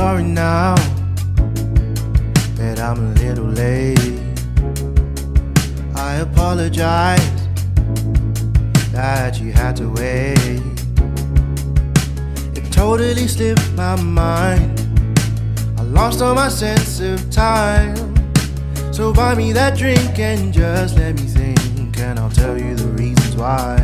sorry now that I'm a little late. I apologize that you had to wait. It totally slipped my mind. I lost all my sense of time. So buy me that drink and just let me think, and I'll tell you the reasons why.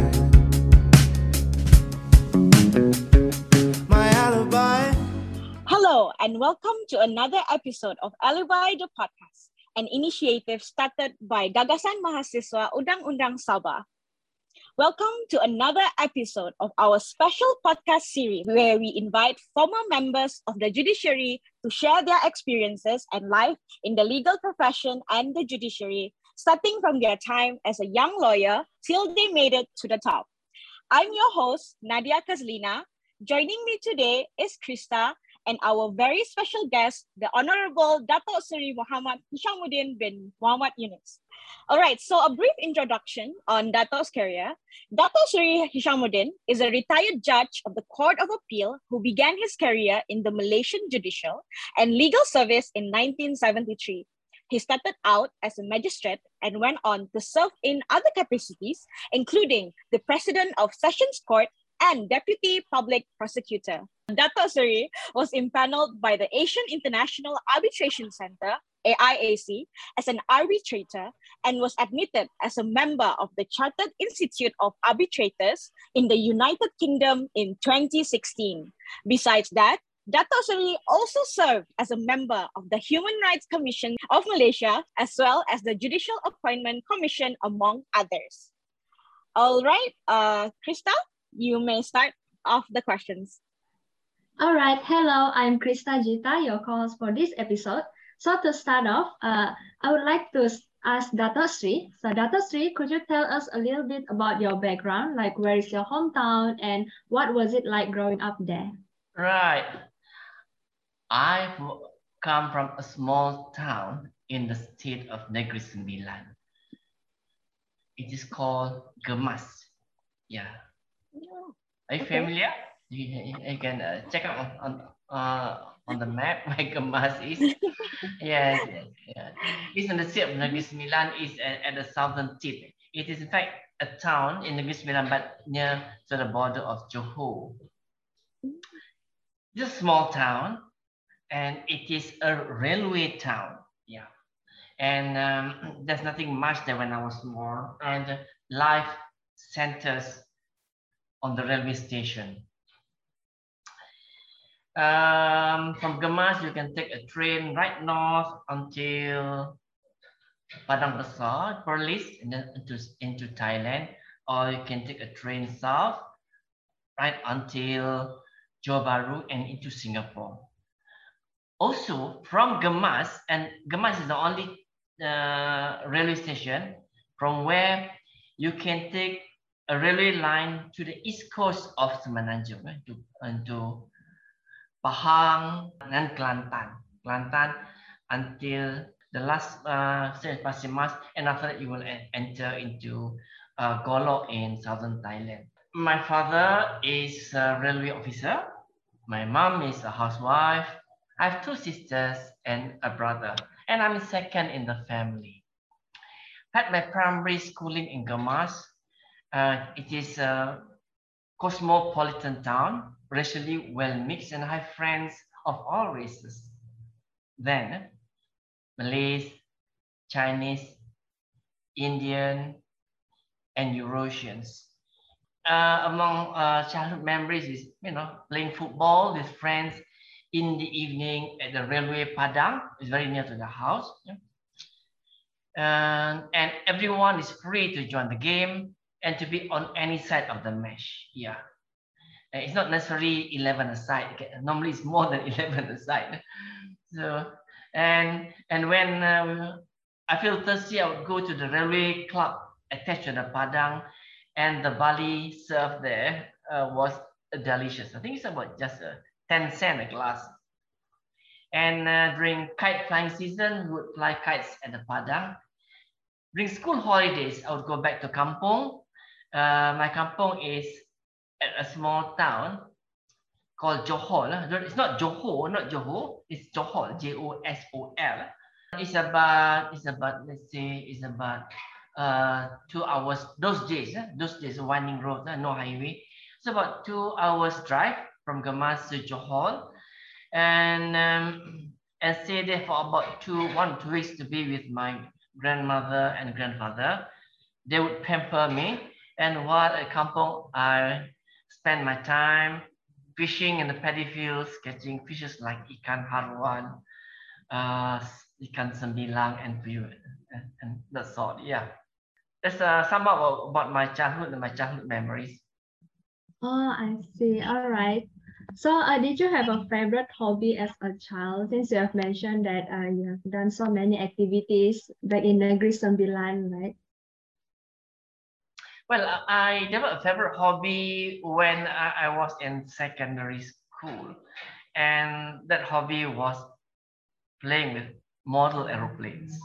Hello, and welcome to another episode of Alibi the Podcast, an initiative started by Gagasan Mahasiswa Undang-Undang Sabah. Welcome to another episode of our special podcast series where we invite former members of the judiciary to share their experiences and life in the legal profession and the judiciary, starting from their time as a young lawyer till they made it to the top. I'm your host, Nadia Kazlina. Joining me today is Krista and our very special guest, the Honorable Dato Seri Muhammad Hishamudin bin Muhammad Yunus. All right, so a brief introduction on Dato's career. Dato Seri Hishamudin is a retired judge of the Court of Appeal who began his career in the Malaysian Judicial and Legal Service in 1973. He started out as a magistrate and went on to serve in other capacities, including the president of Sessions Court and deputy public prosecutor. Dato Seri was impaneled by the Asian International Arbitration Center, AIAC, as an arbitrator and was admitted as a member of the Chartered Institute of Arbitrators in the United Kingdom in 2016. Besides that, Dato Seri also served as a member of the Human Rights Commission of Malaysia, as well as the Judicial Appointment Commission, among others. All right, uh, Krista, you may start off the questions. All right, hello, I'm Krista Jita, your co-host for this episode. So to start off, uh, I would like to ask Dato Sri. So Dato Sri, could you tell us a little bit about your background, like where is your hometown and what was it like growing up there? Right. I come from a small town in the state of Negeri Sembilan. It is called Gemas. Yeah. Are you Okay. familiar? You, you can uh, check out on on, uh, on the map where Gemas is. yes, yes, yeah. It's in the state of Negeri Sembilan. Is at, at the southern tip. It is in fact a town in Negeri Sembilan, but near to the border of Johor. It's a small town, and it is a railway town. Yeah, and um, there's nothing much there when I was small, and life centers on the railway station. Um, from Gemas, you can take a train right north until Padang Besar, Perlis, and then into, into Thailand, or you can take a train south right until Johor Bahru and into Singapore. Also, from Gemas, and Gemas is the only uh, railway station from where you can take a railway line to the east coast of Semenanjung, eh, to, into Pahang and Kelantan. Kelantan until the last uh, Pasir Mas, and after that you will enter into uh, Golok in southern Thailand. My father is a railway officer. My mom is a housewife. I have two sisters and a brother, and I'm second in the family. Had my primary schooling in Gemas. Uh, it is a cosmopolitan town, racially well mixed, and have friends of all races. Then, Malays, Chinese, Indian, and Eurasians. Uh, among uh, childhood memories is, you know, playing football with friends in the evening at the railway Padang. It's very near to the house. yeah. And, and everyone is free to join the game and to be on any side of the match. Yeah. Uh, It's not necessarily 11 aside. Okay, Normally it's more than 11 aside. So, and, and when uh, I feel thirsty, I would go to the railway club attached to the Padang and the Bali served there uh, was delicious. I think it's about just uh, 10 cent a glass. And uh, during kite flying season, we would fly kites at the Padang. During school holidays, I would go back to Kampong. Uh, my Kampong is at a small town called Johol. It's not Johor, not Johor. It's Johol, J-O-S-O-L. It's about, it's about, let's say, it's about uh, two hours. Those days, those days, winding road, no highway. It's about two hours drive from Gemas to Johol. And, um, and stay there for about two, one, two weeks to be with my grandmother and grandfather. They would pamper me. And while at Kampong, I spend my time fishing in the paddy fields, catching fishes like ikan haruan, uh, ikan sembilang, and and, and that sort. Yeah, that's uh, some about, about my childhood and my childhood memories. Oh, I see. All right. So, uh, did you have a favorite hobby as a child? Since you have mentioned that uh, you have done so many activities back in Negeri Sembilan, right? Well, I developed a favorite hobby when I, was in secondary school. And that hobby was playing with model aeroplanes.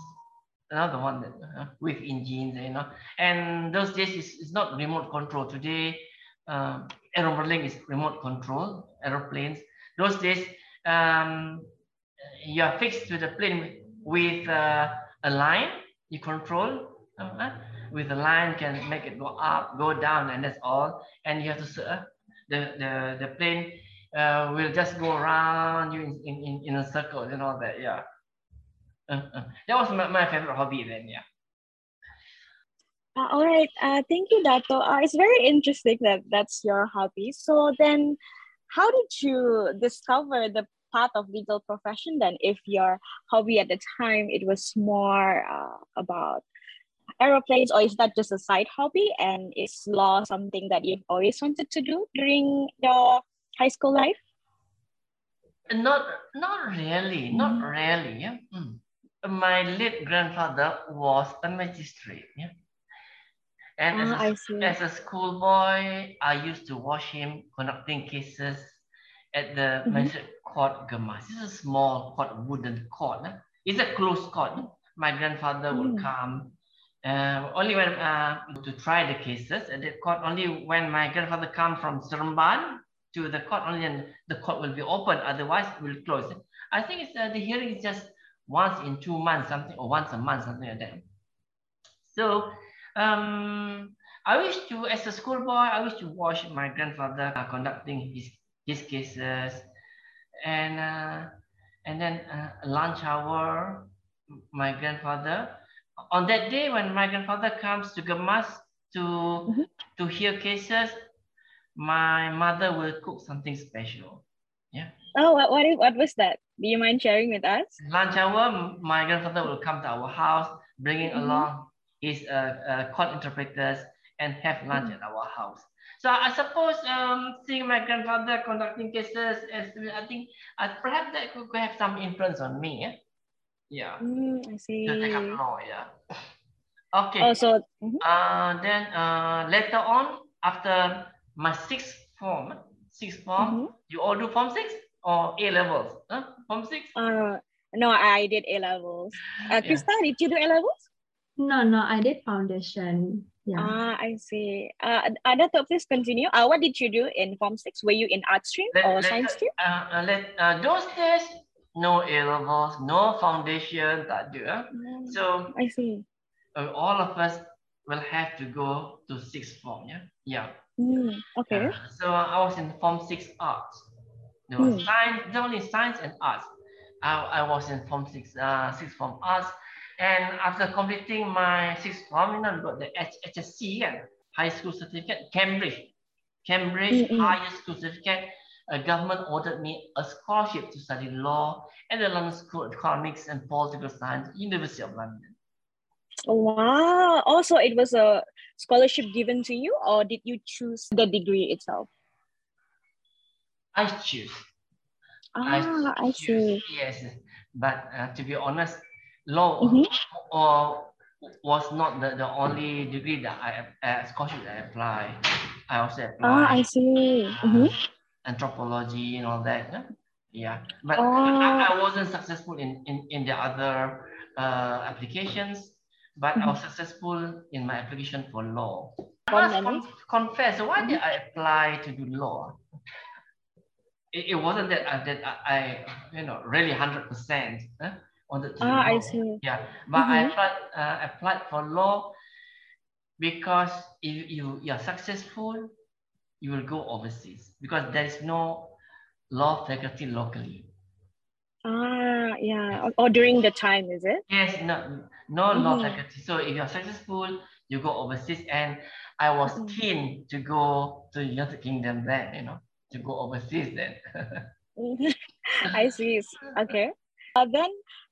Another one that uh, with engines, you know. And those days is it's not remote control. Today, uh, is remote control aeroplanes. Those days, um, you are fixed to the plane with uh, a line you control. Uh, with the line can make it go up, go down, and that's all. And you have to the the the plane uh, will just go around you in in, in a circle and all that. Yeah, uh, uh. that was my, my favorite hobby then. Yeah. Uh, all right. Uh, thank you, Dato. Uh, it's very interesting that that's your hobby. So then, how did you discover the path of legal profession then? If your hobby at the time it was more uh, about aeroplanes or is that just a side hobby and is law something that you've always wanted to do during your high school life not not really not mm. really yeah mm. my late grandfather was a magistrate yeah and ah, as, a, as a schoolboy i used to watch him conducting cases at the mm-hmm. magistrate court Gemas. It's a small court, wooden court. It's a closed court. My grandfather mm. would come uh, only when uh, to try the cases at the court only when my grandfather come from Seremban to the court only and the court will be open otherwise it will close it. I think it's, uh, the hearing is just once in two months something or once a month something like that so um, I wish to as a schoolboy I wish to watch my grandfather uh, conducting his his cases and uh, and then uh, lunch hour my grandfather on that day when my grandfather comes to Gemas to mm-hmm. to hear cases, my mother will cook something special. Yeah. Oh, what, what, what was that? Do you mind sharing with us? Lunch hour, my grandfather will come to our house, bringing mm-hmm. along his uh, uh, court interpreters and have lunch mm-hmm. at our house. So I suppose um, seeing my grandfather conducting cases, I think uh, perhaps that could have some influence on me. Yeah. Yeah. Mm, I see. To take up law, yeah. Okay. Oh, so mm-hmm. uh, then uh, later on, after my sixth form, sixth form, mm-hmm. you all do form six or A levels? Huh? Form six? Uh, no, I did A levels. Uh, Krista, yeah. did you do A levels? No, no, I did foundation. Yeah. Ah, I see. Uh, Adato, please continue. Uh, what did you do in Form 6? Were you in art stream let, or let, science stream? Uh, uh, let, uh, those days, no A levels, no foundation, tak ada. Mm, so I see. Uh, all of us will have to go to sixth form. Yeah. Yeah. Mm, okay. Uh, so I was in form six arts. There was mm. science, there only science and arts. I, I was in form six, uh, sixth form arts. And after completing my sixth form, you know, got the HSC, yeah, high school certificate, Cambridge, Cambridge mm -hmm. higher school certificate a government ordered me a scholarship to study law at the London School of Economics and Political Science, University of London. Wow. Also, it was a scholarship given to you, or did you choose the degree itself? I choose. Ah, I, I see. Yes, but uh, to be honest, law mm -hmm. or was not the, the only degree that I uh, scholarship that I apply. I also applied. Ah, I see. Mm -hmm anthropology and all that. Yeah, yeah. but oh. I, I, wasn't successful in, in, in the other uh, applications, but mm -hmm. I was mm-hmm. successful in my application for law. I must con confess, why mm -hmm. did I apply to do law? it, it wasn't that I, that I, you know really hundred percent wanted to. Ah, I see. Yeah, but I Mhm. applied uh, applied for law because if you you are successful, you will go overseas because there is no law faculty locally. Ah, yeah. Or, or during the time, is it? Yes, no, no law Mhm. faculty. So if you're successful, you go overseas. And I was Mhm. keen to go to United Kingdom then, you know, to go overseas then. I see. Okay. Uh, then,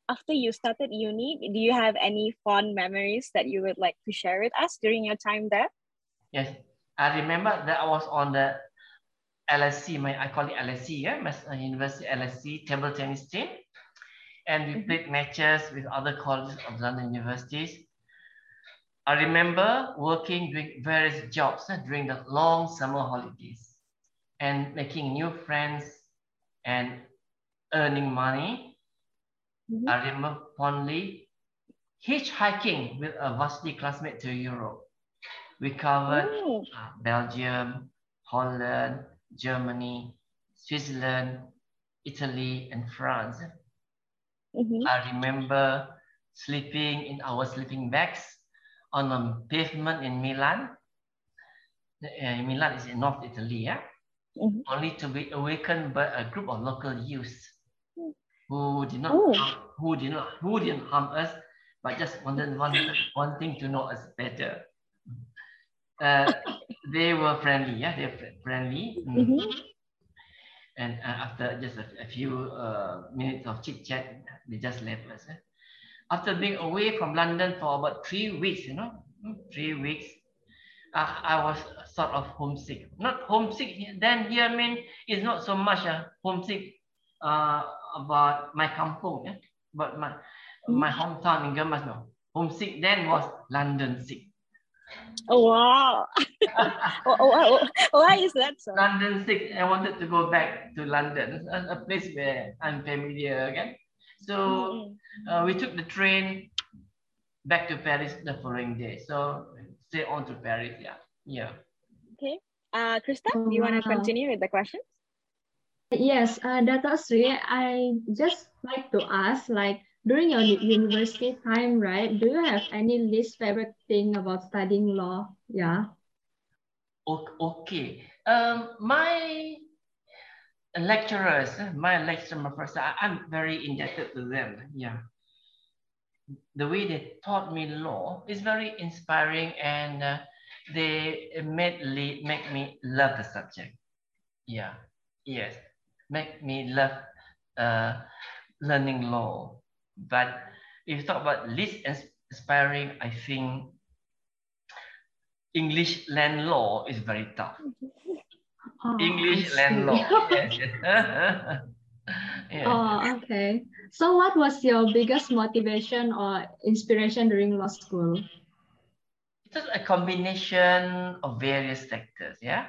after you started uni, do you have any fond memories that you would like to share with us during your time there? yes, I remember that I was on the LSE, my I call it LSE, yeah, uh, University LSE table tennis team, and we Mhm. played matches with other colleges of London universities. I remember working doing various jobs uh, during the long summer holidays and making new friends and earning money. Mhm. I remember fondly hitchhiking with a varsity classmate to Europe. We covered Oh, uh, Belgium, Holland, Germany, Switzerland, Italy, and France. mhm. I remember sleeping in our sleeping bags on a pavement in Milan. Uh, Milan is in North Italy, yeah? Mhm. only to be awakened by a group of local youths Mm. who did not Oh. who did not who didn't harm us, but just wanted one, one thing to know us better. Uh, they were friendly, yeah, they were fri- friendly. Mm. Mhm. And uh, after just a, a few uh, minutes of chit chat, they just left us. eh. After being away from London for about three weeks, you know, mm, three weeks, uh, I was sort of homesick. Not homesick. Then here, I mean, it's not so much uh, homesick uh, about my kampung, yeah? but my my hometown in Gemas. No, homesick then was London sick. Oh, wow. oh, oh, oh, why is that so? London sick. I wanted to go back to London, a, a place where I'm familiar again. So Mhm. uh, we took the train back to Paris the following day. So stay on to Paris. Yeah, yeah. Okay. Uh, Krista, do you want to continue with the questions? Yes, uh, Dr. Sri, I just like to ask, like during your university time, right? Do you have any least favorite thing about studying law? Yeah. Okay. Um, my lecturers, my lecturer, professor, I'm very indebted to them. Yeah. The way they taught me law is very inspiring and uh, they made make me love the subject. Yeah. Yes. Make me love uh, learning law. But if you talk about least ins- inspiring, I think English land law is very tough. Oh, English land law. yes. yes. yes. Oh, okay. So what was your biggest motivation or inspiration during law school? It was a combination of various factors. Yeah.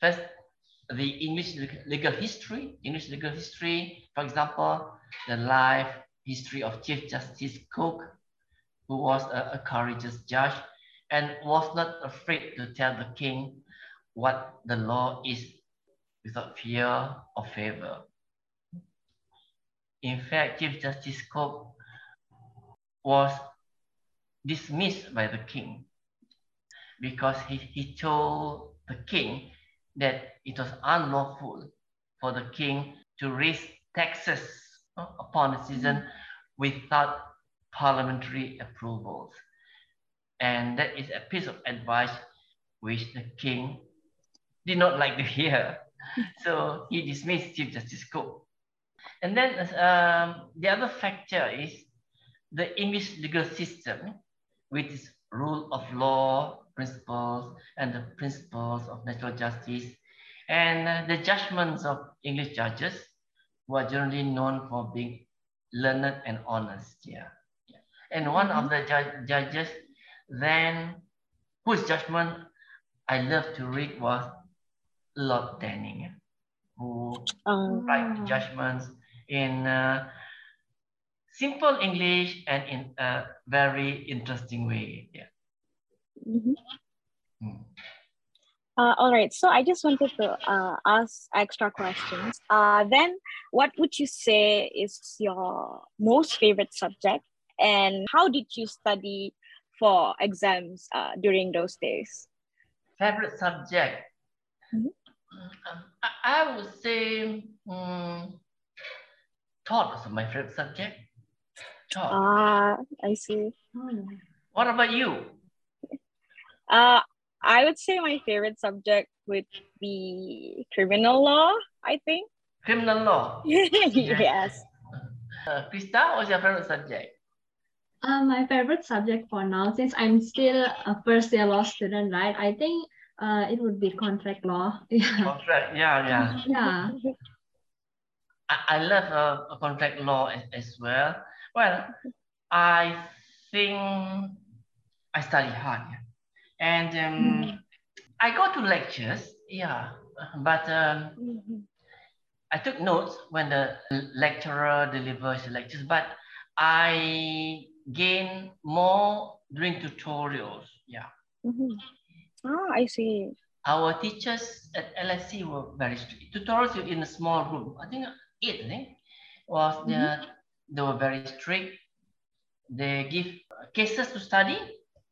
First, the English legal history. English legal history, for example, the life history of Chief Justice Coke, who was a, a courageous judge and was not afraid to tell the king what the law is without fear or favor. In fact, Chief Justice Coke was dismissed by the king because he, he told the king that it was unlawful for the king to raise taxes upon a citizen without parliamentary approvals. And that is a piece of advice which the king did not like to hear. so he dismissed Chief Justice Coke. And then um, the other factor is the English legal system, with its rule of law principles and the principles of natural justice, and uh, the judgments of English judges, who are generally known for being learned and honest. Yeah. yeah. And one of the ju- judges, then whose judgment I love to read was Lord Denning, who Um, write Ah. judgments in uh, simple English and in a very interesting way. Yeah. mhm. Mm. Uh, all right. So I just wanted to uh, ask extra questions. Uh, then, what would you say is your most favorite subject, and how did you study for exams uh, during those days? Favorite subject? Mhm. Um, I, would say um, tort was my favorite subject. Tort. Ah, I see. What about you? Uh, I would say my favorite subject would be criminal law. I think. Criminal law. yes. Uh, Krista, what's your favorite subject? Uh, my favorite subject for now, since I'm still a first year law student, right? I think uh, it would be contract law. Yeah. Contract. Yeah, yeah. Yeah. I, I love uh, contract law as, as well. Well, I think I study hard, yeah. And um, I go to lectures, yeah, but um, Mhm. I took notes when the lecturer delivers the lectures, but I gain more during tutorials, yeah. Mhm. Ah, I see. Our teachers at LSE were very strict. Tutorials were in a small room. I think eight, I think, was the, they were very strict. They give cases to study,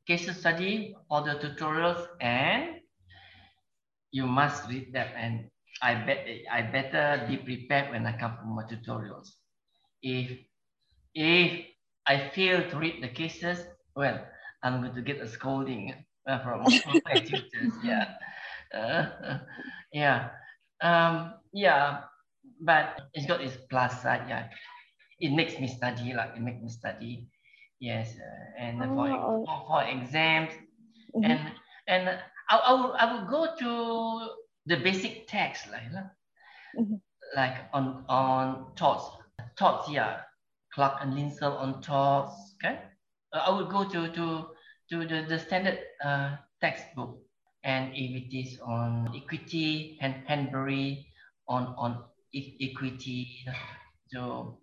cases study for the tutorials, and you must read that. And I bet I better be prepared when I come for my tutorials. If if I fail to read the cases, well, I'm going to get a scolding uh, from my tutors. Yeah. Uh, yeah. Um, yeah. But it's got its plus side. Yeah. It makes me study. Like it makes me study. Yes. Uh, and for, Oh. for for exams Mhm. and and I, I will I will go to the basic text like lah. Mhm. like on on torts torts yeah Clerk and Lindsell on torts okay Uh, I would go to to to the, the standard uh, textbook and if it is on equity and Hanbury on on equity so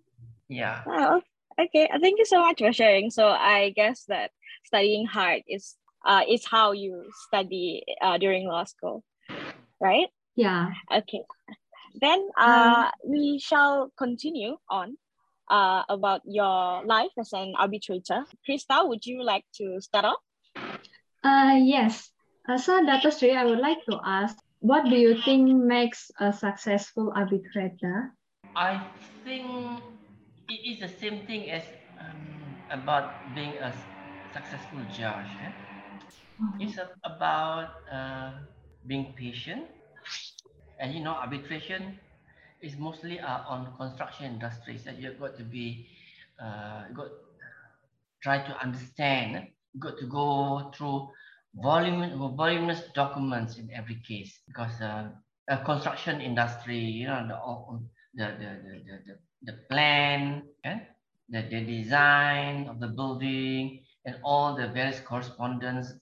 yeah Oh, okay. Uh, Thank you so much for sharing. So I guess that studying hard is uh is how you study uh during law school, right? Yeah. Okay. Then uh we shall continue on uh about your life as an arbitrator. Krista, would you like to start off? Uh, yes. Uh, so, Dr. Sri, I would like to ask, what do you think makes a successful arbitrator? I think it is the same thing as um, about being a successful judge. eh? It's a- about uh, being patient, and you know, arbitration is mostly uh, on construction industries. That you've got to be, uh, got try to understand. Got to go through volume voluminous documents in every case because uh, a construction industry, you know, the all- the the the the, the, plan, eh? the, the design of the building, and all the various correspondence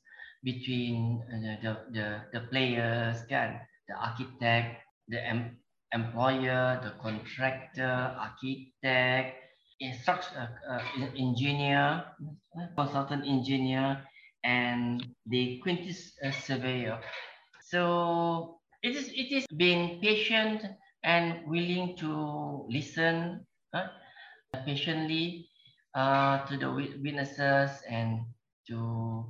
between uh, the, the, the, players, kan? the architect, the em- employer, the contractor, architect, instruction, uh, uh, engineer, uh, consultant engineer, and the quantity uh, surveyor. So it is it is being patient and willing to listen uh, patiently uh, to the witnesses and to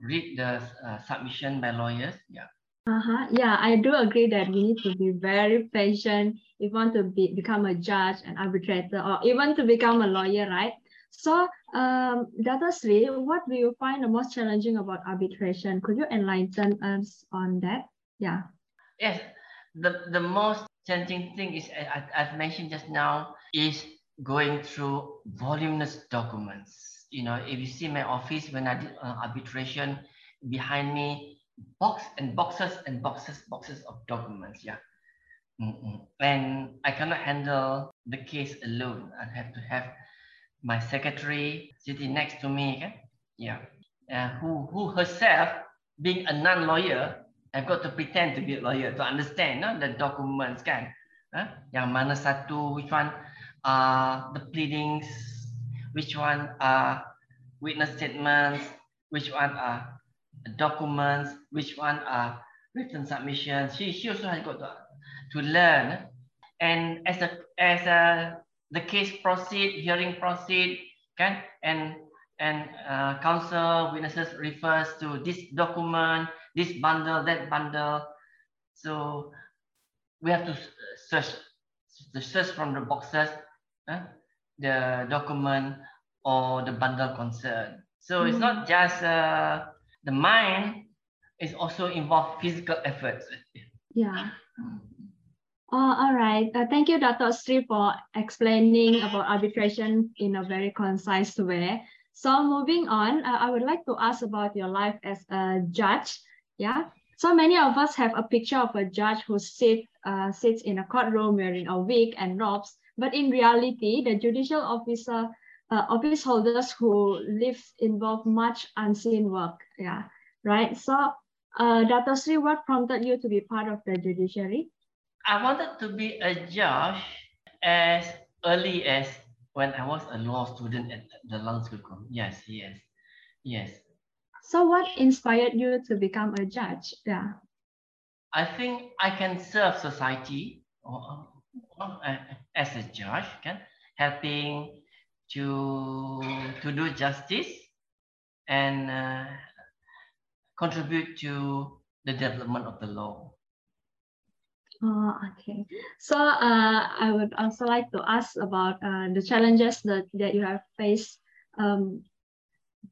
read the uh, submission by lawyers. Yeah. Uh-huh. Yeah, I do agree that we need to be very patient if you want to be, become a judge, an arbitrator, or even to become a lawyer, right? So, um, Dr. Sri, what do you find the most challenging about arbitration? Could you enlighten us on that? Yeah. Yes, the, the most challenging thing is, I, I've mentioned just now, is going through voluminous documents. You know, if you see my office when I did uh, arbitration, behind me, box and boxes and boxes, boxes of documents. Yeah. Mm-mm. And I cannot handle the case alone. I have to have my secretary sitting next to me. Okay? Yeah. Uh, who, who herself, being a non-lawyer, I've got to pretend to be a lawyer to understand no? the documents kan. Huh? Yang mana satu, which one are the pleadings, which one are witness statements, which one are documents, which one are written submissions. She, she also has got to, to learn. And as a as a the case proceed, hearing proceed, can and and uh, counsel witnesses refers to this document, this bundle, that bundle. So we have to search the search from the boxes, uh, the document or the bundle concerned. So mm. it's not just uh, the mind, it's also involved physical efforts. Yeah. Oh, all right. Uh, thank you, Dr. Sri, for explaining about arbitration in a very concise way. So moving on, uh, I would like to ask about your life as a judge. Yeah. So many of us have a picture of a judge who sit, uh, sits in a courtroom wearing a wig and robes. But in reality, the judicial officer, uh, office holders who live involve much unseen work. Yeah. Right. So, uh, Dr. Sri, what prompted you to be part of the judiciary? I wanted to be a judge as early as when I was a law student at the London School. Yes, yes, yes. So what inspired you to become a judge? Yeah. I think I can serve society or, or, uh, as a judge, can helping to to do justice and uh, contribute to the development of the law. Oh, okay. So uh, I would also like to ask about uh, the challenges that, that you have faced um,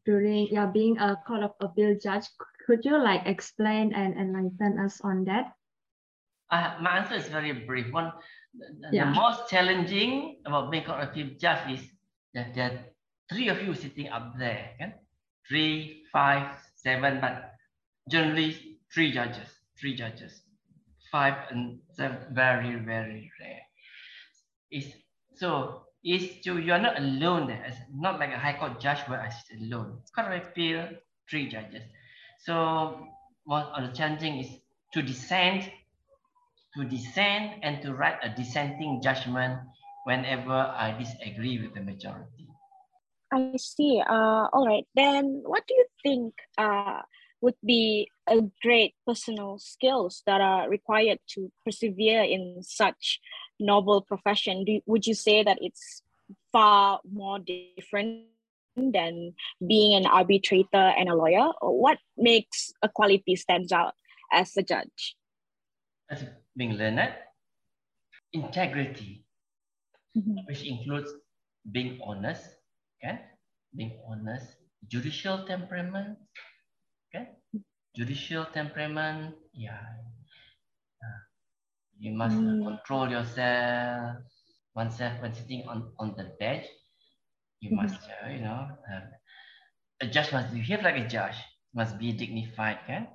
during yeah, being a court of appeal judge. Could you like explain and enlighten us on that? Uh, my answer is very brief. One, the, yeah. the most challenging about being a court of appeal judge is that there are three of you sitting up there, okay? three, five, seven, but generally three judges, three judges five and seven very very rare. Is so is to you're not alone there. It's not like a high court judge where I sit alone. Court of appeal, three judges. So one of the challenging is to dissent, to dissent and to write a dissenting judgment whenever I disagree with the majority. I see. Uh, all right. Then what do you think uh, would be a great personal skills that are required to persevere in such noble profession Do, would you say that it's far more different than being an arbitrator and a lawyer or what makes a quality stands out as a judge as being learned integrity mm-hmm. which includes being honest okay being honest judicial temperament Okay, judicial temperament. Yeah, you must mm. control yourself. Oneself when sitting on on the bench, you mm. must uh, you know uh, a judge must behave like a judge. Must be dignified, can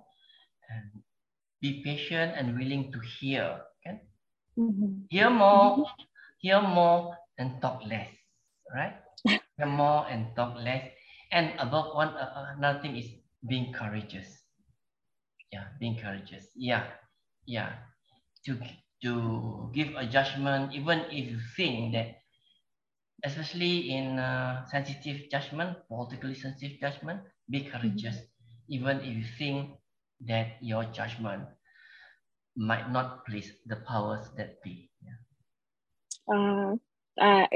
and be patient and willing to hear. Can mm-hmm. hear more, hear more and talk less. Right? hear more and talk less. And above one, uh, uh another thing is being courageous. Yeah, being courageous. Yeah, yeah. To to give a judgment, even if you think that, especially in uh, sensitive judgment, politically sensitive judgment, be courageous, mm-hmm. even if you think that your judgment might not please the powers that be. Yeah. Uh, uh,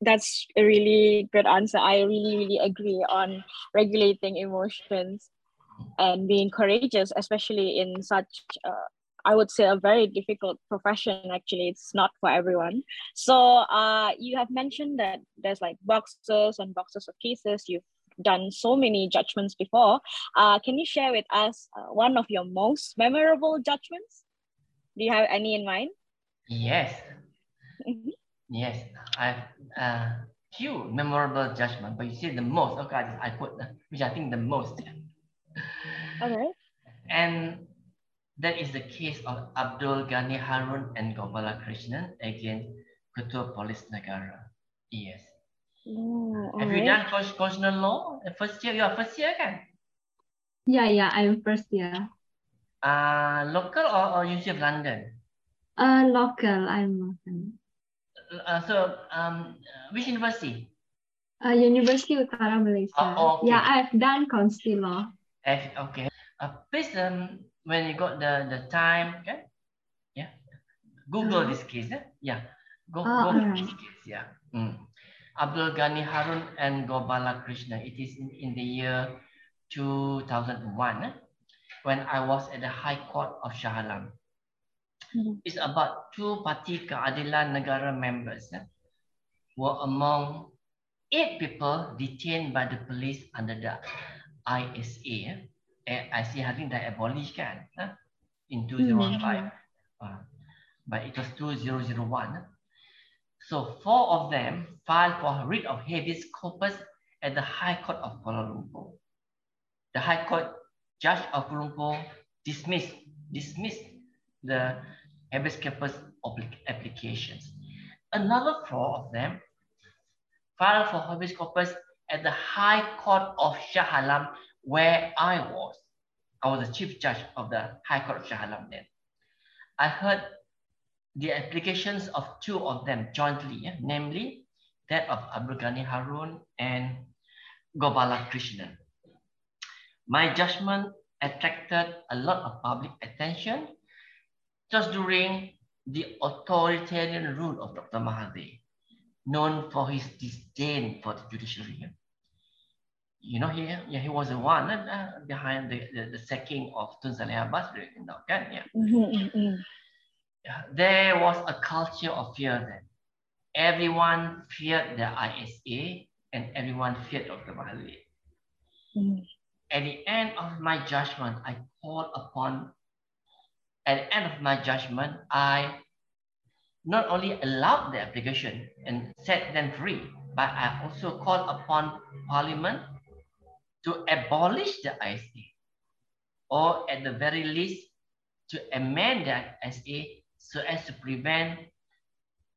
that's a really good answer. I really, really agree on regulating emotions and being courageous, especially in such, uh, I would say, a very difficult profession. Actually, it's not for everyone. So, uh, you have mentioned that there's like boxes and boxes of cases. You've done so many judgments before. Uh, can you share with us uh, one of your most memorable judgments? Do you have any in mind? Yes. Mm-hmm. Yes, I have uh, few memorable judgment, but you see the most. Okay, I put which I think the most. Okay. And that is the case of Abdul Ghani Harun and Gopala Krishnan against Ketua Polis Negara. Yes. Oh, Have right. you done constitutional law? First year, you are first year, kan? Yeah, yeah, I'm first year. Uh, local or, or University of London? Uh, local, I'm local uh, so um, which university? Uh, University of Utara Malaysia. Oh, okay. Yeah, I've done consti law. okay. Uh, please um, when you got the the time, okay? Yeah. Google Uh-huh. this case. Eh? Yeah. Go, Oh, go this case. Yeah. Mm. Abdul Ghani Harun and Gopala Krishna. It is in, in the year 2001 eh, when I was at the High Court of Shah Alam. Mhm. It's about two Parti Keadilan Negara members eh, were among eight people detained by the police under the ISA. Eh. Eh, hari dah abolish kan eh, in 2005. Uh, but it was 2001. eh. So four of them filed for writ of habeas corpus at the High Court of Kuala Lumpur. The High Court Judge of Kuala Lumpur dismissed dismissed the habeas corpus applications. Another four of them filed for habeas corpus at the High Court of Shah Alam, where I was. I was the chief judge of the High Court of Shah Alam then. I heard the applications of two of them jointly, eh, namely that of Abdul Ghani Harun and Gopala Krishnan. My judgment attracted a lot of public attention just during the authoritarian rule of Dr. Mahathir, known for his disdain for the judiciary. You know, he, yeah, he was the one uh, behind the, the, the sacking of Tun Salleh you know, kan? Yeah. Mhm, mhm. there was a culture of fear then. Everyone feared the ISA and everyone feared Dr. Mahathir. Mhm. At the end of my judgment, I called upon, at the end of my judgment, I not only allowed the application and set them free, but I also called upon Parliament to abolish the ISA, or at the very least, to amend the ISA so as to prevent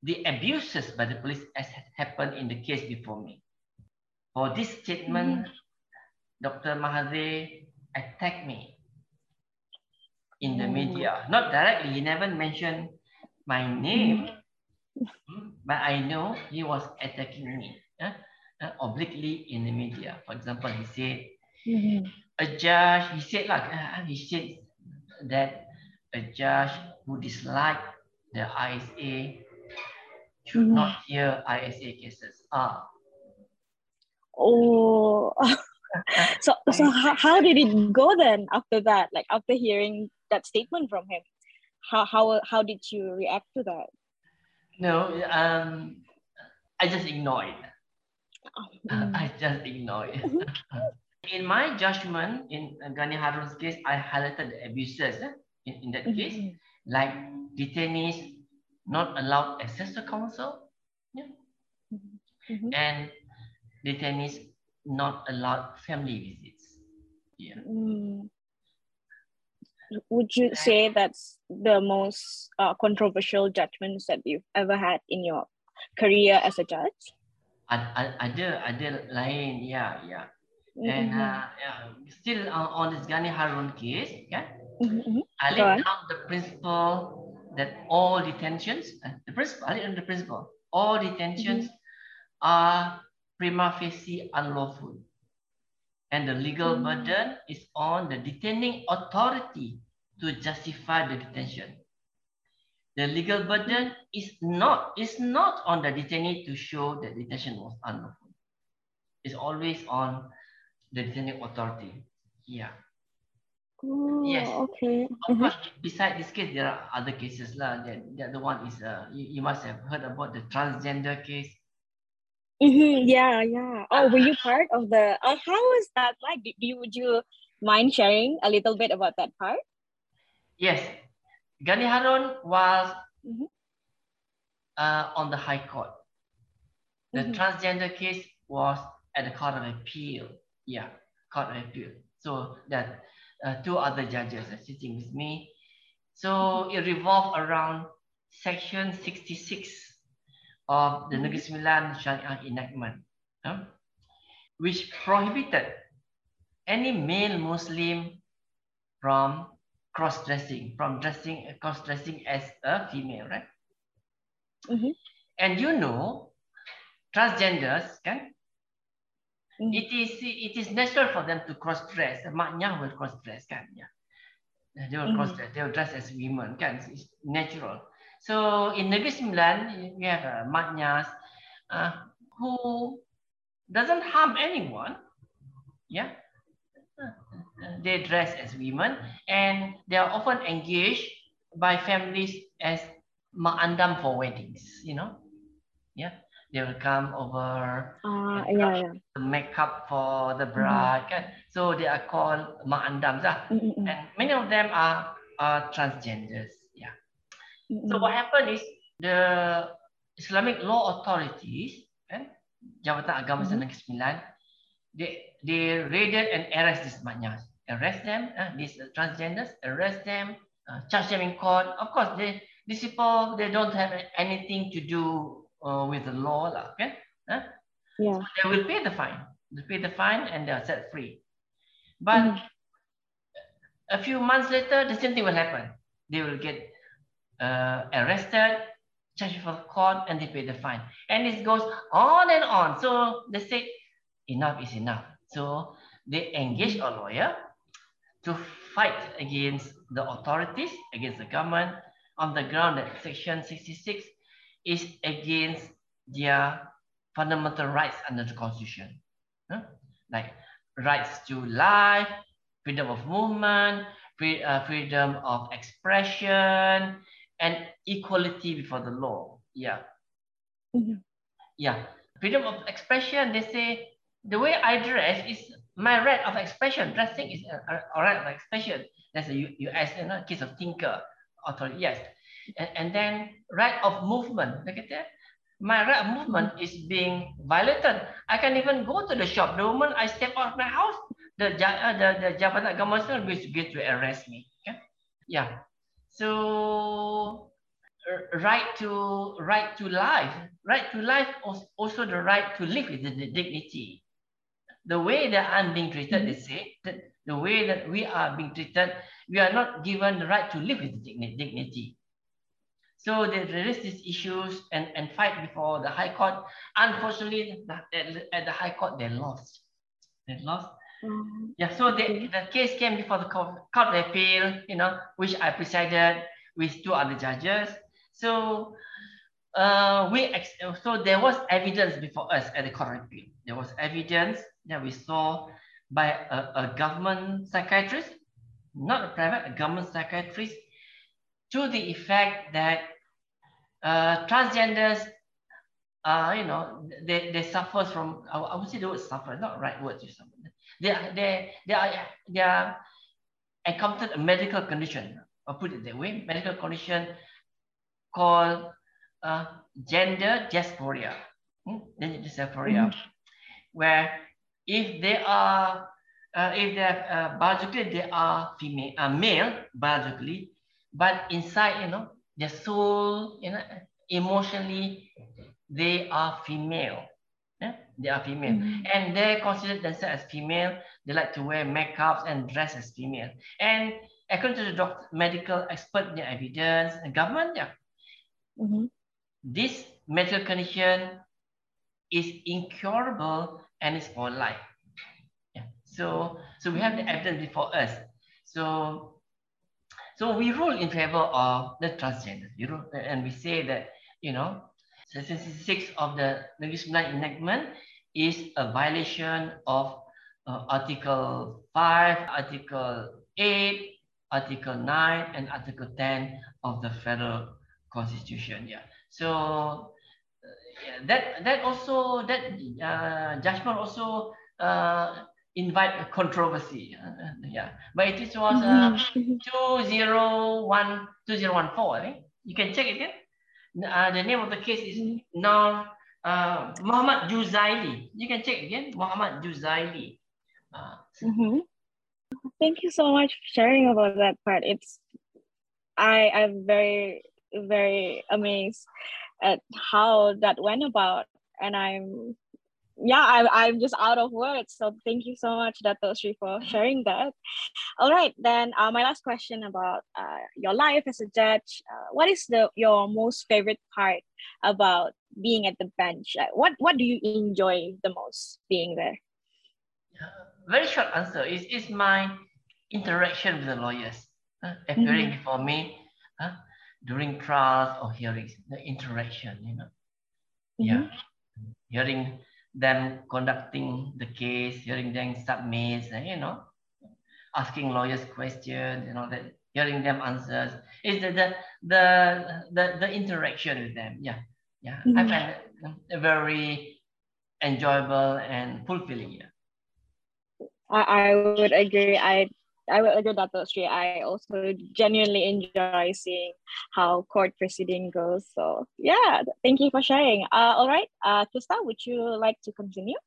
the abuses by the police as happened in the case before me. For this statement, Dr. Mahathir attacked me in the Oh. media. Not directly, he never mentioned my name, mm, but I know he was attacking me uh, obliquely in the media. For example, he said, Mhm. a judge, he said like, uh, he said that a judge who disliked the ISA should Mhm. not hear ISA cases. Ah, Oh, so so how, how did it go then after that? Like after hearing that statement from him, how how how did you react to that? no, um, I just ignore it. Mm. I just ignore it. in my judgment, in Ghani Harun's case, I highlighted the abuses eh, in, in that case, Mhm. like detainees not allowed access to counsel Mhm. and detainees not allowed family visits. Yeah. Mm. Would you say that's the most uh, controversial judgments that you've ever had in your career as a judge? Ad- ad- Ada, ada lain, ya, ya. And Mhm. uh, yeah, still on, on this Ghani Harun case, yeah, Mhm, mhm. I laid down the principle that all detentions, uh, the principle, I laid down the principle, all detentions are prima facie unlawful. And the legal Mm. burden is on the detaining authority to justify the detention. The legal burden is not, is not on the detainee to show that detention was unlawful. It's always on the detaining authority. Yeah. Oh, Yes. okay. Of course, beside this case, there are other cases lah. That the other one is uh, you, you must have heard about the transgender case. Mhm, Yeah, yeah. Oh, were you part of the? Uh, how was that like? Do you would you mind sharing a little bit about that part? Yes, Ghani Harun was Mhm. uh, on the High Court. The Mhm. transgender case was at the Court of Appeal. Yeah, Court of Appeal. So that uh, two other judges are sitting with me. So it revolved around Section 66 of the Mhm. Negeri Sembilan Syariah Enactment, huh, which prohibited any male Muslim from cross-dressing, from dressing cross-dressing as a female, right? Mhm. And you know, transgenders, kan? Mhm. It is it is natural for them to cross-dress. Mak nyah will cross-dress, kan? Yeah. They will cross dress They will dress as women. Kan? It's natural. So in Negeri Sembilan, we have uh, mak nyahs uh, who doesn't harm anyone. Yeah. They dress as women and they are often engaged by families as mak andam for weddings, you know. Yeah. They will come over Uh, yeah, yeah. the makeup for the bride. kan? So they are called mak andams. lah. Mm, mm, mm, And many of them are, are transgenders. Yeah. mm, So mm. what happened is the Islamic law authorities, kan, Jabatan Agama Mhm. Negeri Sembilan, they they raided and arrest these mak nyahs, arrest them, uh, these uh, transgenders, arrest them, uh, charge them in court. Of course, they these people they don't have anything to do uh, with the law? Huh? Yeah. They will pay the fine. They pay the fine and they are set free. But Mhm. a few months later, the same thing will happen. They will get uh, arrested, charged for court, and they pay the fine. And it goes on and on. So they say, enough is enough. So they engage a lawyer to fight against the authorities, against the government, on the ground that Section 66 is against their fundamental rights under the Constitution. Huh? Like rights to life, freedom of movement, free, uh, freedom of expression, and equality before the law. Yeah. Mhm. Yeah. Freedom of expression, they say the way I dress is my right of expression. Dressing is a, a, right of expression. That's a US you know, case of Tinker, Authority, yes. And, and then right of movement. Look at that. My right of movement is being violated. I can even go to the shop. The moment I step out of my house, the uh, the the Agama Nasional will get to arrest me. Okay? Yeah. So right to right to life, right to life, als- also the right to live with the dignity. The way that I'm being treated, they say that the way that we are being treated, we are not given the right to live with dignity. So they raised these issues and, and fight before the High Court. Unfortunately, at, at the High Court, they lost. They lost. Um, Yeah, so the, the case came before the court, court of appeal, you know, which I presided with two other judges. So uh, we ex- so there was evidence before us at the court of appeal. There was evidence that we saw by a, a government psychiatrist, not a private, a government psychiatrist, to the effect that uh, transgenders, uh, you know, they, they suffer from, I, would say the word suffer, not right word to suffer. They, are- they, they are, they are encountered a medical condition, I'll put it that way, medical condition called uh, gender dysphoria. Hmm? Gender dysphoria, Mhm. where if they are, uh, if they are uh, biologically they are female, uh, male biologically, but inside, you know, their soul, you know, emotionally, they are female. Yeah? They are female. Mhm. And they consider themselves as female. They like to wear makeups and dress as female. And according to the doctor, medical expert, the evidence, and government, yeah, Mhm. this medical condition is incurable and it's for life. Yeah. So, so we have the evidence before us. So, so we rule in favor of the transgender. You know, and we say that you know, section 66 of the Negeri enactment is a violation of uh, Article 5, Article 8, Article 9, and Article 10 of the Federal Constitution. Yeah. So that that also that uh, judgment also uh, invite a controversy. Uh, yeah, but it is was uh, Mhm. 201 2014. I think you can check it again. Uh, the name of the case is now uh, Muhammad Juzaili. You can check again, Muhammad Juzaili. Uh, Mhm. Thank you so much for sharing about that part. It's I I'm very very amazed at how that went about, and I'm yeah I I'm just out of words. So thank you so much, Dato Sri, for sharing that. All right, then uh, my last question about uh, your life as a judge. Uh, what is the your most favorite part about being at the bench? Uh, what what do you enjoy the most being there? very short answer is is my interaction with the lawyers. uh, appearing mm -hmm. before me uh, during trials or hearings, the interaction, you know. Mm -hmm. Yeah. Hearing them conducting the case, hearing them submit, you know, asking lawyers questions, you know, that hearing them answers. It's the the the the, the interaction with them. Yeah. Yeah. Mm -hmm. I mm-hmm. find it very enjoyable and fulfilling. Yeah. I, I would agree. I I will agree that Sri. I also genuinely enjoy seeing how court proceeding goes. So yeah, thank you for sharing. Uh, all right, uh, Krista, would you like to continue?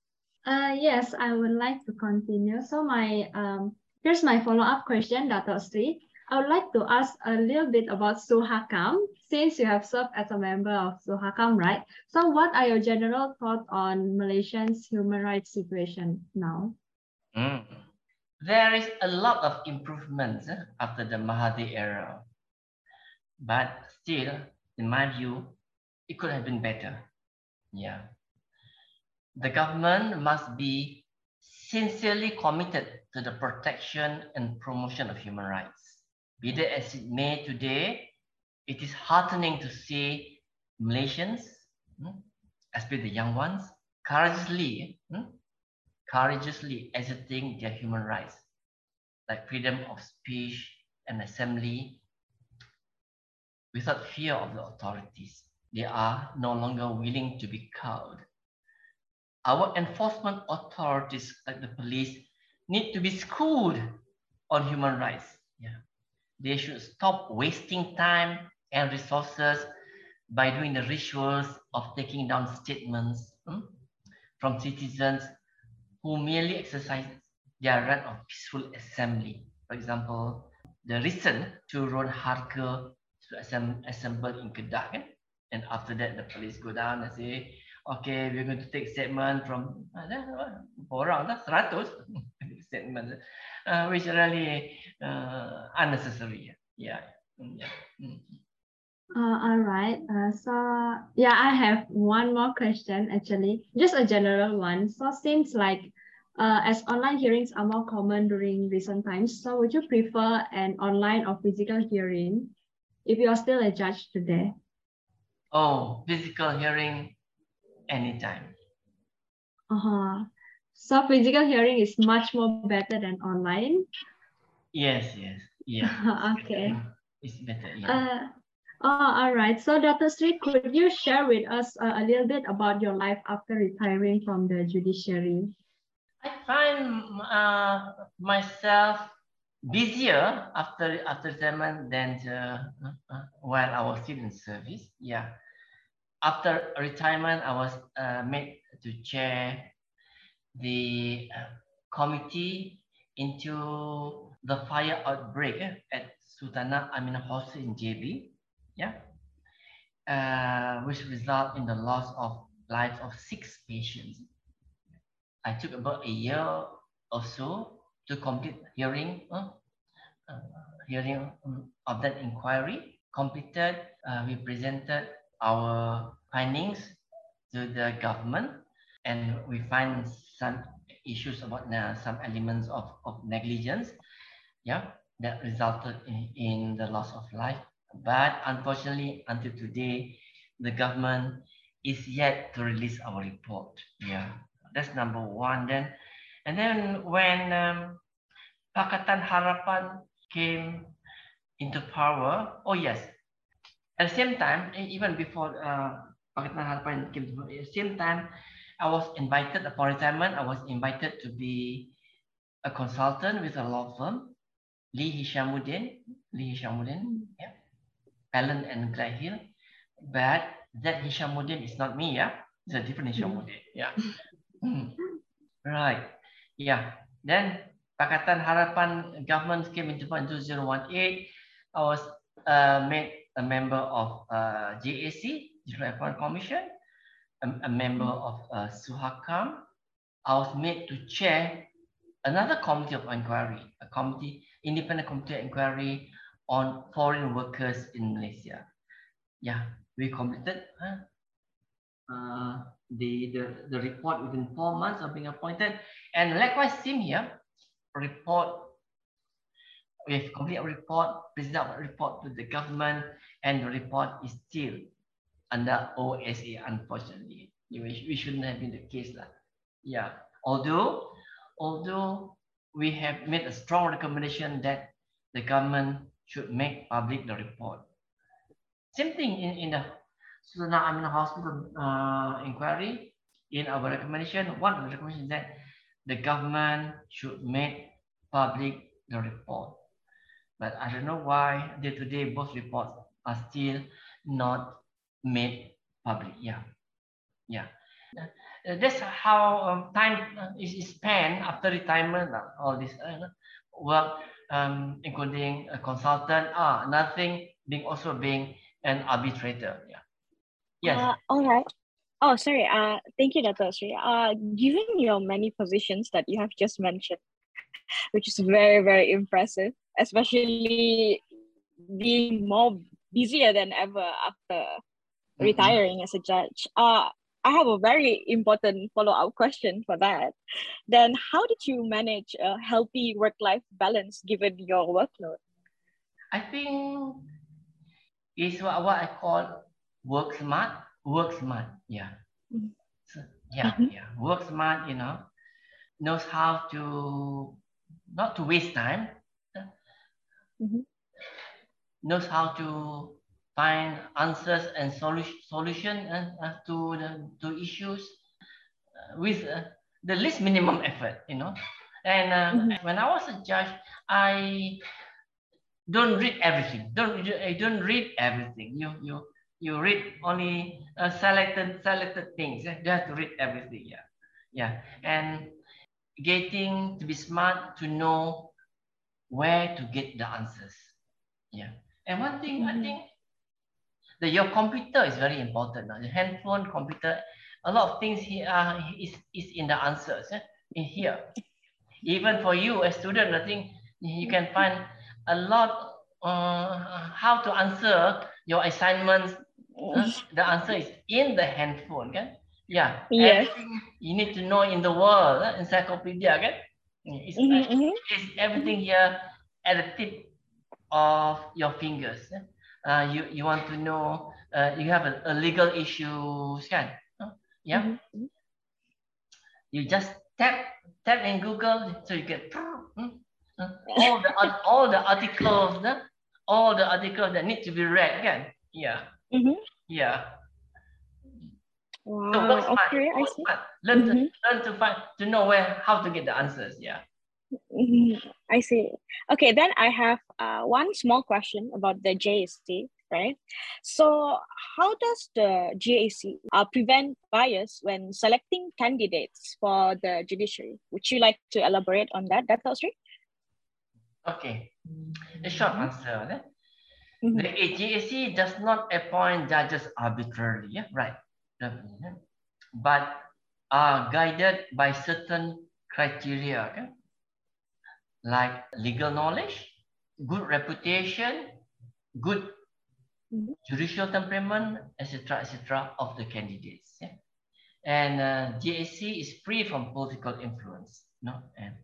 Uh, yes, I would like to continue. So my um, here's my follow-up question, Dato Sri. I would like to ask a little bit about Suhakam, since you have served as a member of Suhakam, right? So what are your general thoughts on Malaysia's human rights situation now? Mm there is a lot of improvements eh, after the Mahathir era. But still, in my view, it could have been better. Yeah. The government must be sincerely committed to the protection and promotion of human rights. Be that as it may today, it is heartening to see Malaysians, hmm, especially the young ones, courageously hmm, courageously asserting their human rights, like freedom of speech and assembly, without fear of the authorities. They are no longer willing to be cowed. Our enforcement authorities, like the police, need to be schooled on human rights. Yeah. They should stop wasting time and resources by doing the rituals of taking down statements hmm, from citizens who merely exercise their right of peaceful assembly. For example, the recent turun harga to assemble in Kedah kan? and after that the police go down and say, okay, we're going to take statement from orang lah, seratus statement, uh, which really uh, unnecessary. Yeah. yeah. Mm. Uh, all right. Uh, so yeah, I have one more question actually, just a general one. So since like uh, as online hearings are more common during recent times, so would you prefer an online or physical hearing if you are still a judge today? Oh, physical hearing anytime. Uh-huh. So physical hearing is much more better than online? Yes, yes, yeah. okay. It's better, yeah. Uh, oh, all right. So Dato Sri, could you share with us uh, a little bit about your life after retiring from the judiciary? I find uh, myself busier after after retirement than uh, uh, while I was still in service. Yeah, after retirement, I was uh, made to chair the uh, committee into the fire outbreak at Sultanah Aminah Hospital in JB. Yeah, uh, which result in the loss of lives of six patients. I took about a year or so to complete hearing uh, uh, hearing um, of that inquiry. Completed, uh, we presented our findings to the government and we find some issues about uh, some elements of, of negligence yeah that resulted in, in the loss of life but unfortunately until today the government is yet to release our report yeah that's number one. Then, and then when um, Pakatan Harapan came into power, oh yes, at the same time, even before uh, Pakatan Harapan came to power, at the same time, I was invited upon retirement. I was invited to be a consultant with a law firm, Lee Hishammuddin, Lee Hishammuddin, yeah, Allen and Gledhill. But that Hishammuddin is not me, yeah, it's a different Hishammuddin, yeah. Hmm. Right. Yeah. Then Pakatan Harapan government came into power in 2018. I was uh, made a member of uh, JAC, Joint Appointment Commission, a, a member of uh, Suhakam. I was made to chair another committee of inquiry, a committee, independent committee of inquiry on foreign workers in Malaysia. Yeah, we completed huh? uh, the, the, the report within four months of being appointed. And likewise, same here, report we have completed our report, presented our report to the government, and the report is still under OSA, unfortunately. We shouldn't have been the case. Lah. Yeah. Although, although we have made a strong recommendation that the government should make public the report. Same thing in, in the Sultan Aminah Hospital uh, inquiry. In our recommendation, one of the recommendations that the government should make public the report. But I don't know why day to day both reports are still not made public. Yeah, yeah. Uh, that's how um, time uh, is, is spent after retirement. Uh, all this uh, work, um, including a consultant. Ah, nothing being also being an arbitrator. Yeah. Yes. Uh, all right. Oh, sorry. Uh, thank you, Dato Sri. Uh, given your many positions that you have just mentioned, which is very, very impressive, especially being more busier than ever after mm-hmm. retiring as a judge. Uh, I have a very important follow-up question for that. Then how did you manage a healthy work-life balance given your workload? I think it's what, what I call work smart, work smart. Yeah. Mm-hmm. So, yeah, mm-hmm. yeah. Work smart, you know, knows how to not to waste time, mm-hmm. knows how to find answers and solution solution uh, uh, to the to issues uh, with uh, the least minimum effort you know? And uh, mm-hmm. when i was a judge i don't read everything. Don't i don't read everything. You you you read only uh, selected selected things. You have to read everything yeah. Yeah. And getting to be smart to know where to get the answers yeah. And one thing mm-hmm. i think the, your computer is very important. Now. The handphone, computer, a lot of things here uh, is, is in the answers eh? in here. Even for you, a student, I think you can find a lot uh, how to answer your assignments. Uh, the answer is in the handphone, okay? Yeah. Yes. Everything you need to know in the world, uh, encyclopedia, okay? It's, mm -hmm. it's everything here at the tip of your fingers. Eh? Uh, you you want to know uh, you have a, a legal issue kan yeah mm -hmm. you just tap tap in google so you get hmm, uh, all the all the articles uh, all the articles that need to be read kan yeah mm -hmm. yeah Wow. So work smart. Okay, work smart. Learn mm -hmm. to mm-hmm. learn to find to know where how to get the answers. Yeah. Mm-hmm. I see. Okay, then I have uh, one small question about the JAC, right? So, how does the JAC uh, prevent bias when selecting candidates for the judiciary? Would you like to elaborate on that, Dato Sri? Okay, a short answer. Eh? Mm -hmm. The JAC does not appoint judges arbitrarily, yeah? right? But are guided by certain criteria. Okay? Like legal knowledge, good reputation, good judicial temperament, etc., etc., of the candidates. Yeah? And uh, JAC is free from political influence, no? And,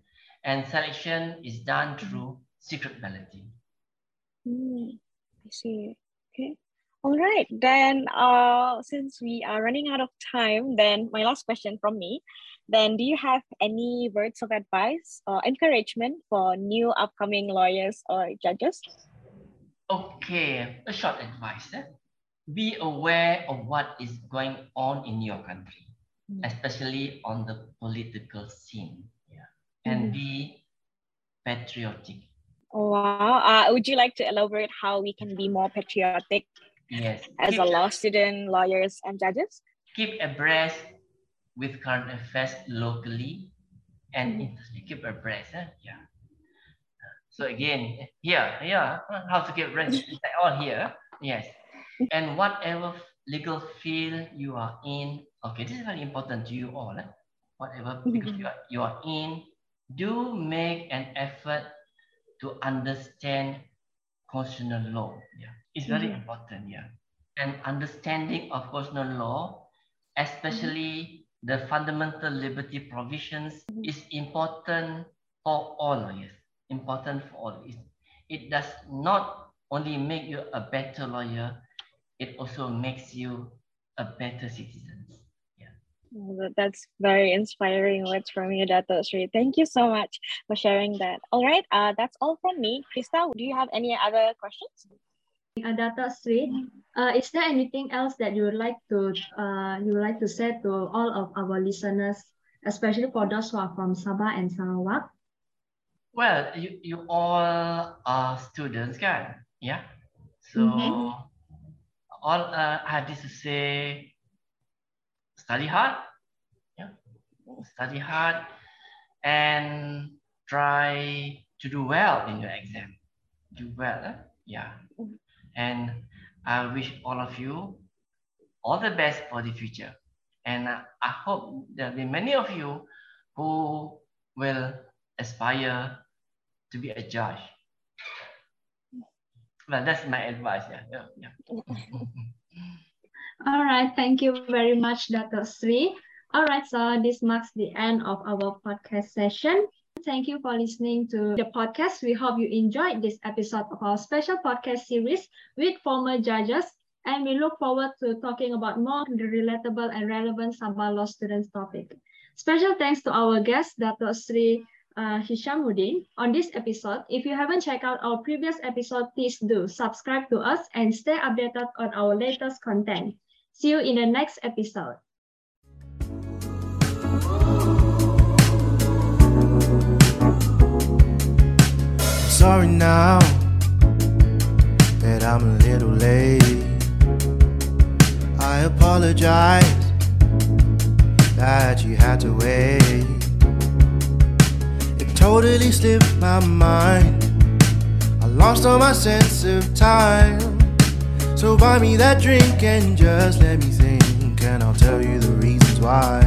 and selection is done through secret balloting. Mm, I see. Okay. All right. Then, uh, since we are running out of time, then my last question from me then, do you have any words of advice or encouragement for new upcoming lawyers or judges? Okay, a short advice. Eh? Be aware of what is going on in your country, mm. especially on the political scene. Yeah. And mm. be patriotic. Wow. Uh, would you like to elaborate how we can be more patriotic yes. as keep, a law student, lawyers, and judges? Keep abreast with current affairs locally and mm. keep abreast. Eh? Yeah. So again, here, yeah, how to get abreast, all here. Yes. And whatever legal field you are in, okay, this is very important to you all. Eh? Whatever because you are, you are in, do make an effort to understand constitutional law. Yeah, it's very mm -hmm. important. Yeah, and understanding of constitutional law, especially the fundamental liberty provisions mm-hmm. is important for all yes important for all it's, it does not only make you a better lawyer, it also makes you a better citizen. Yeah. That's very inspiring words from you, Dato Sri. Thank you so much for sharing that. All right, uh, that's all from me. Krista, do you have any other questions? Uh, Dato Sri, uh, is there anything else that you would like to uh, you would like to say to all of our listeners, especially for those who are from Sabah and Sarawak? Well, you, you all are students, kan? Yeah. So mm -hmm. all uh, I have to say, study hard. Yeah. Study hard and try to do well in your exam. Do well. Eh? Yeah. And I wish all of you all the best for the future. And I hope there'll be many of you who will aspire to be a judge. Well, that's my advice. Yeah. yeah, yeah. All right. Thank you very much, Dato Sri. All right. So this marks the end of our podcast session. Thank you for listening to the podcast. We hope you enjoyed this episode of our special podcast series with former judges. And we look forward to talking about more relatable and relevant Sabah law students topic. Special thanks to our guest, Dato Sri uh, Hishamudin on this episode. If you haven't checked out our previous episode, please do subscribe to us and stay updated on our latest content. See you in the next episode. Sorry now that I'm a little late. I apologize that you had to wait It totally slipped my mind. I lost all my sense of time. So buy me that drink and just let me think, and I'll tell you the reasons why.